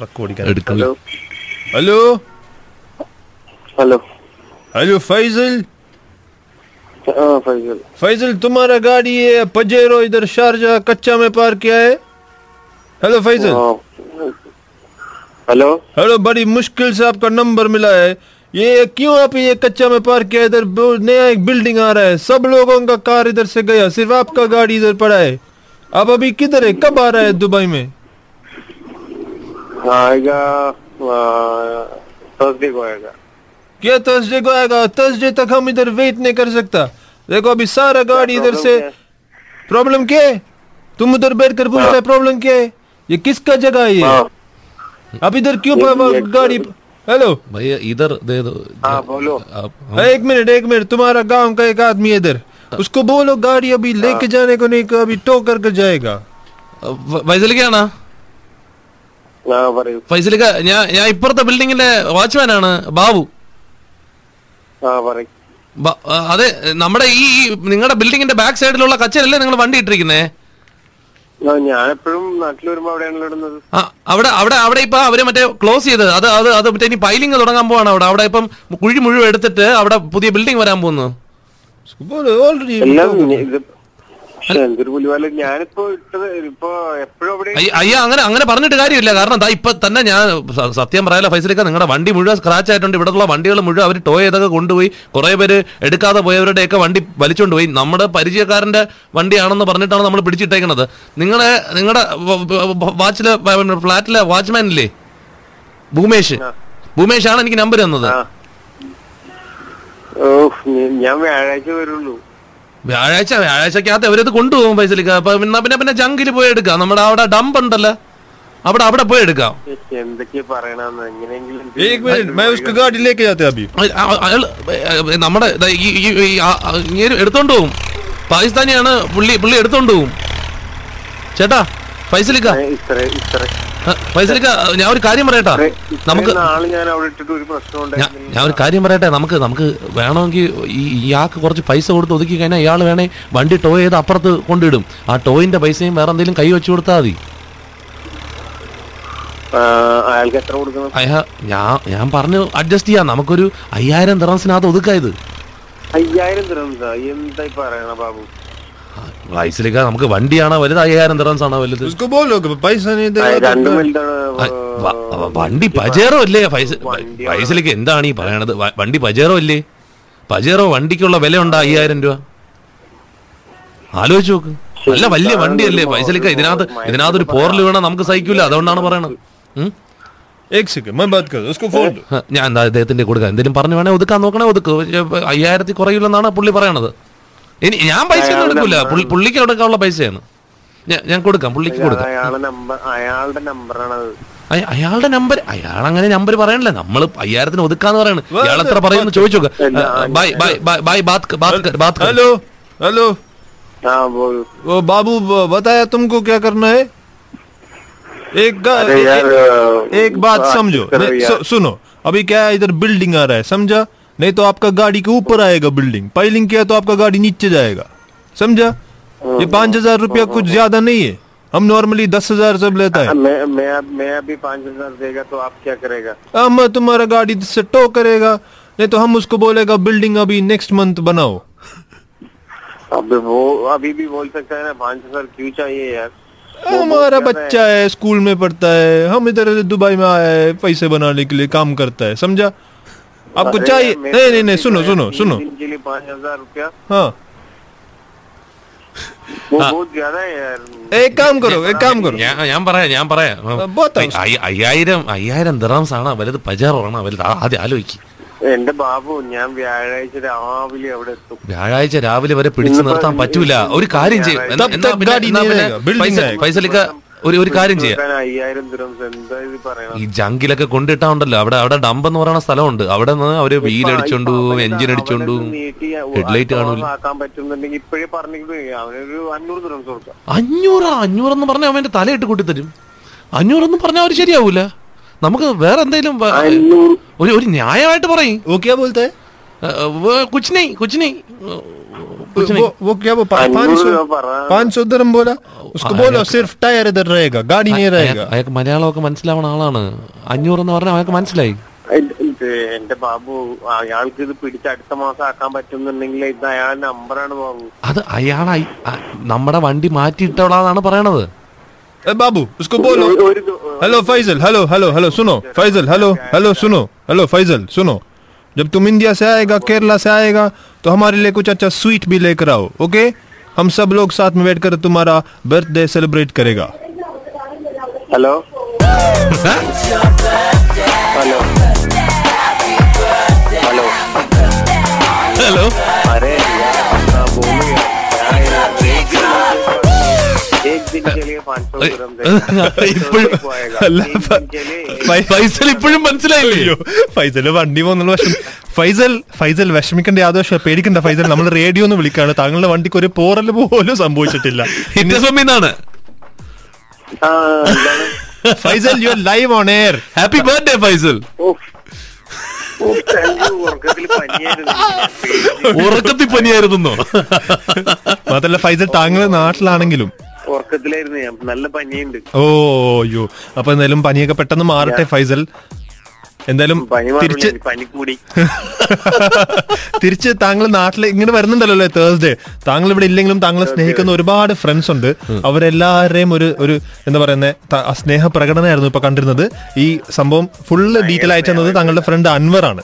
Truck ഓടിക്കാൻ എടുക്കില്ല hello hello hello Faizal हाँ फैजल फैजल तुम्हारा गाड़ी है पजेरो इधर शारजा कच्चा में पार्क किया है हेलो फैजल हाँ। हेलो हेलो बड़ी मुश्किल से आपका नंबर मिला है ये क्यों आप ये कच्चा में पार्क किया इधर बो- नया एक बिल्डिंग आ रहा है सब लोगों का कार इधर से गया सिर्फ आपका गाड़ी इधर पड़ा है आप अभी किधर है कब आ रहा है दुबई में आएगा थर्सडे को आएगा। क्या थर्सडे को आएगा? तस्जे तक हम इधर वेट नहीं कर सकता। देखो अभी सारा गाड़ी इधर से प्रॉब्लम क्या है? तुम उधर बैठ कर पूछ रहे हाँ। प्रॉब्लम क्या है? ये किसका जगह है ये? हाँ। अब इधर क्यों गाड़ी हेलो भैया इधर दे दो। आ, बोलो। एक मिनट एक मिनट। तुम्हारा गाँव का एक आदमी इधर। उसको बोलो गाड़ी अभी लेके जाने को नहीं अभी टो कर जाएगा। वैसे क्या ना? ഫൈസലിക്ക ഞാൻ ഞാൻ ഇപ്പുറത്തെ ബിൽഡിങ്ങിന്റെ വാച്ച്മാനാണ് ബാബു. അതെ നമ്മുടെ ഈ നിങ്ങളുടെ ബിൽഡിങ്ങിന്റെ ബാക്ക് സൈഡിലുള്ള കച്ചേരല്ലേ നിങ്ങൾ വണ്ടി ഇട്ടിരിക്കുന്നേ? അവിടെ അവിടെ അവിടെ ഇപ്പൊ അവർ മറ്റേ ക്ലോസ് ചെയ്ത് അത് അത് അത് മറ്റേ ഇനി പൈലിംഗ് തുടങ്ങാൻ പോവാണ് അവിടെ. അവിടെ ഇപ്പം കുഴി മുഴുവൻ എടുത്തിട്ട് അവിടെ പുതിയ ബിൽഡിംഗ് വരാൻ പോകുന്നു. ഓൾറെഡി അയ്യ അങ്ങനെ അങ്ങനെ പറഞ്ഞിട്ട് കാര്യമില്ല. കാരണം ദാ ഇപ്പൊ തന്നെ ഞാൻ സത്യം പറയാല ഫൈസലിക്ക നിങ്ങളുടെ വണ്ടി മുഴുവൻ സ്ക്രാച്ച് ആയിട്ടുണ്ട്. ഇവിടെയുള്ള വണ്ടികൾ മുഴുവൻ അവർ ടോ ചെയ്തൊക്കെ കൊണ്ടുപോയി. കുറെ പേര് എടുക്കാതെ പോയവരുടെയൊക്കെ വണ്ടി വലിച്ചുകൊണ്ട് പോയി. നമ്മുടെ പരിചയക്കാരന്റെ വണ്ടിയാണെന്ന് പറഞ്ഞിട്ടാണ് നമ്മൾ പിടിച്ചിട്ടേക്കുന്നത് നിങ്ങളെ നിങ്ങളുടെ വാച്ചിലെ ഫ്ലാറ്റിലെ വാച്ച്മാൻ ഇല്ലേ? ഭൂമേഷ്. ഭൂമേഷ് ആണ് എനിക്ക് നമ്പർ തന്നത്. ഞാൻ വ്യാഴാഴ്ച വരുള്ളൂ. വ്യാഴാഴ്ച വ്യാഴാഴ്ചക്കകത്ത് അവരത് കൊണ്ടുപോകും പൈസ അപ്പൊ പിന്നെ പിന്നെ പിന്നെ ജംഗിൽ പോയി എടുക്കാം. നമ്മുടെ അവിടെ ഡംപ് ഉണ്ടല്ലോ. അവിടെ അവിടെ പോയി എടുക്കാം. നമ്മുടെ ഇങ്ങനെ എടുത്തോണ്ട് പോകും പാകിസ്ഥാനിയാണ് പുള്ളി പുള്ളി എടുത്തോണ്ട് പോകും ചേട്ടാ പൈസലിക്ക ഫൈസലിക്ക ഞാൻ ഒരു കാര്യം പറയട്ടെ. നമുക്ക് ഞാൻ ഒരു കാര്യം പറയട്ടെ നമുക്ക് നമുക്ക് വേണമെങ്കിൽ ഈ ഇയാൾക്ക് കുറച്ച് പൈസ കൊടുത്ത് ഒതുക്കി കഴിഞ്ഞാൽ ഇയാൾ വേണേ വണ്ടി ടോ ചെയ്ത് അപ്പുറത്ത് കൊണ്ടിടും. ആ ടോയിന്റെ പൈസയും വേറെ എന്തെങ്കിലും കൈ വെച്ചു കൊടുത്താൽ മതി. ഞാൻ ഞാൻ പറഞ്ഞു അഡ്ജസ്റ്റ് ചെയ്യാം. നമുക്കൊരു അയ്യായിരം ദിറംസിനകത്ത് ഒതുക്കായത് അയ്യായിരം ദിറംസാ എന്തായി പറയണ ബാബു? നമുക്ക് വണ്ടിയാണോ വലുത്? അയ്യായിരം തരാൻസാണോ വലുത്? പൈസ വണ്ടി പജേറോ അല്ലേ പൈസലേക്ക് എന്താണ് ഈ പറയണത്? വണ്ടി പജേറോ അല്ലേ പജേറോ വണ്ടിക്കുള്ള വില ഉണ്ടോ അയ്യായിരം രൂപ? ആലോചിച്ചു നോക്ക്. അല്ല വലിയ വണ്ടിയല്ലേ? പൈസലിക്ക ഇതിനകത്ത് ഇതിനകത്ത് ഒരു പോറൽ വേണം നമുക്ക് സഹിക്കൂല അതുകൊണ്ടാണ് പറയണത്. ഞാൻ അദ്ദേഹത്തിന്റെ കൊടുക്കാം? എന്തെങ്കിലും പറഞ്ഞു വേണേ ഒതുക്കാൻ നോക്കണേ ഒതുക്ക്. അയ്യായിരത്തി കുറയില്ലെന്നാണ് പുള്ളി പറയണത്. ഇനി ഞാൻ പൈസ ഒന്നും എടുക്കൂല പുള്ളി- പുള്ളിക്ക് എടുക്കാനുള്ള പൈസയാണ് ഞാൻ- ഞാൻ കൊടുക്കാം പുള്ളിക്ക് കൊടുക്കാം അയാളുടെ നമ്പർ അയാളുടെ നമ്പറാണത് അയ- അയാളുടെ നമ്പർ അയാൾ അങ്ങനെ നമ്പർ പറയണല്ലേ നമ്മൾ അയ്യായിരത്തിന് ഒതുക്കാന്ന് പറയണ് ഇയാൾ എത്ര പറയുന്നു ചോദിച്ചു നോക്ക്. ഇല്ല, by bye bye bye Baat ക- ബാത് ക- ബാത് ക- हेलो हेलो ആ बोलो वो बाबू ब- बताया तुमको क्या करना है एक गा- अरे यार एक, एक बात बात समझो करो नहीं, यार। सु, सुनो अभी क्या है इधर बिल्डिंग आ रहा है समझा नहीं तो आपका गाड़ी के ऊपर आएगा बिल्डिंग पाइलिंग किया तो आपका गाड़ी नीचे जाएगा। समझा? ये पाँच हज़ार रुपया कुछ ज़्यादा नहीं है। हम नॉर्मली दस हज़ार सब लेता है। मैं मैं मैं अभी पाँच हज़ार देगा तो आप क्या करेगा? हम तुम्हारा गाड़ी से टो करेगा। नहीं तो हम उसको बोलेगा बिल्डिंग अभी नेक्स्ट मंथ बनाओ। अब वो अभी भी बोल सकता है ना पाँच हज़ार क्यों चाहिए यार? हमारा बच्चा है स्कूल में पढ़ता है। हम इधर दुबई में आया है पैसे बनाने के लिए काम करता है समझा? आपको अरे चाहिए यार, मेरे नहीं नहीं नहीं को सुनो यार सुनो तीन सुनो दिन के लिए पाँच हजार रुपया हाँ वो बहुत ज्यादा है यार एक काम करो एक काम करो ഞാൻ ഞാൻ പറയാം ഞാൻ പറയാം ബോത്ത് അയ്യ- അയ്യ- അയ്യായിരം അയ്യായിരം ദിറാംസ് ആണോ വലുത് പജാറോ ആണോ വലുത് ആ- ആദ്യം ആലോചിക്കും എന്റെ ബാബു ഞാൻ വ്യാഴാഴ്ച രാവിലെ അവിടെ എത്തും വ്യാഴാഴ്ച രാവിലെ വരെ പിടിച്ചു ഇന്നിപ്പോ നിർത്താൻ ഇന്ന് പറ്റൂല ഒരു കാര്യം ചെയ്യും എന്നാ- തബ് എന്നാ തക് പിന്നെ- ഗാഡി എന്നാ नहीं പിന്നെ रहेगा, building പൈസ- आएगा। പൈസലിക്ക ഒരു ഒരു കാര്യം ചെയ്യാം. ഈ ജങ്കിലൊക്കെ കൊണ്ടിട്ടാണ്ടല്ലോ. അവിടെ അവിടെ ഡംപ് എന്ന് പറയുന്ന സ്ഥലമുണ്ട്. അവിടെ നിന്ന് അവർ വീലടിച്ചോണ്ടു എഞ്ചിൻ അടിച്ചോണ്ടു ഹെഡ്ലൈറ്റ് കാണൂല. അഞ്ഞൂറാ അഞ്ഞൂറെന്ന് പറഞ്ഞ അവന്റെ തലയിട്ട് കൂട്ടിത്തരും. അഞ്ഞൂറെന്ന് പറഞ്ഞാൽ അവർ ശരിയാവൂല. നമുക്ക് വേറെ എന്തെങ്കിലും ഒരു ഒരു ന്യായമായിട്ട് പറയും. ഓക്കെ പോലത്തെ? കുച്ചിനെ കുച്ചിനെ. कुछ नहीं कुछ नहीं वो वो क्या वो पाँच अनूर सौ का पड़ा। पाँच सौ दरम बोला उसको बोलो सिर्फ टायर इधर रहेगा गाड़ी नहीं रहेगा അയാൾക്ക് മലയാളമൊക്കെ മനസ്സിലാവുന്ന ആളാണ് അഞ്ഞൂറ് എന്ന് പറഞ്ഞാൽ അയാൾക്ക് മനസ്സിലായി ഇത് എന്റെ ബാബു അയാൾക്ക് ഇത് പിടിച്ച് അടുത്ത മാസം ആക്കാൻ പറ്റുന്നുണ്ടെങ്കിൽ ഇത് അയാളുടെ നമ്പറാണ് ബാബു അത് അയാൾ നമ്മുടെ വണ്ടി മാറ്റിയിട്ടോളാന്നാണ് പറയണത് ए बाबू उसको बोलो ഒരു- ഒരു ദു- hello Faisal hello hello hello सुनो फैजल हेलो हेलो सुनो हेलो फैजल सुनो जब तुम इंडिया से आएगा केरला से आएगा तो हमारे लिए कुछ अच्छा स्वीट भी लेकर आओ ओके हम सब लोग साथ में बैठ कर तुम्हारा बर्थडे सेलिब्रेट करेगा ഹലോ ഹലോ ഹലോ ഹലോ अरे यार हाँ, बोलो यार क्या है यार? एक दिन के लिए पाँच सौ ग्राम ഇപ്പോൾ അല്ല, ഫൈ- ഫൈസൽ ഇപ്പോഴും മനസ്സിലായില്ലേ അയ്യോ ഫൈസല് വണ്ടി പോകുന്നുള്ള വിഷം ഫൈസൽ ഫൈസൽ വിഷമിക്കേണ്ട യാതൊരു വിഷയം പേടിക്കണ്ട ഫൈസൽ. നമ്മൾ റേഡിയോ ഒന്ന് വിളിക്കാണ് താങ്കളുടെ വണ്ടിക്ക് ഒരു പോറൽ പോലും സംഭവിച്ചിട്ടില്ല. ഹിറ്റസമ്മിന്നാണ് Faisal you are live on air happy birthday Faisal. ഉറക്കത്തിൽ പനിയായിരുന്നോ. മാത്രല്ല ഫൈസൽ താങ്കൾ നാട്ടിലാണെങ്കിലും. ഉറക്കത്തിലായിരുന്നു ഞാൻ. നല്ല പനിയുണ്ട്. ഓ അയ്യോ. അപ്പൊ എന്തായാലും പനിയൊക്കെ പെട്ടെന്ന് മാറട്ടെ ഫൈസൽ. എന്തായാലും തിരിച്ച് കൂടി തിരിച്ച് താങ്കൾ നാട്ടിൽ ഇങ്ങനെ വരുന്നുണ്ടല്ലോ അല്ലേ തേഴ്സ്ഡേ താങ്കൾ ഇവിടെ ഇല്ലെങ്കിലും താങ്കളെ സ്നേഹിക്കുന്ന ഒരുപാട് ഫ്രണ്ട്സ് ഉണ്ട്. അവരെല്ലാവരെയും ഒരു ഒരു എന്താ പറയുന്നത് സ്നേഹ പ്രകടനമായിരുന്നു ഇപ്പൊ കണ്ടിരുന്നത്. ഈ സംഭവം ഫുള്ള് ഡീറ്റെയിൽ അയച്ചത് താങ്കളുടെ ഫ്രണ്ട് അൻവർ ആണ്.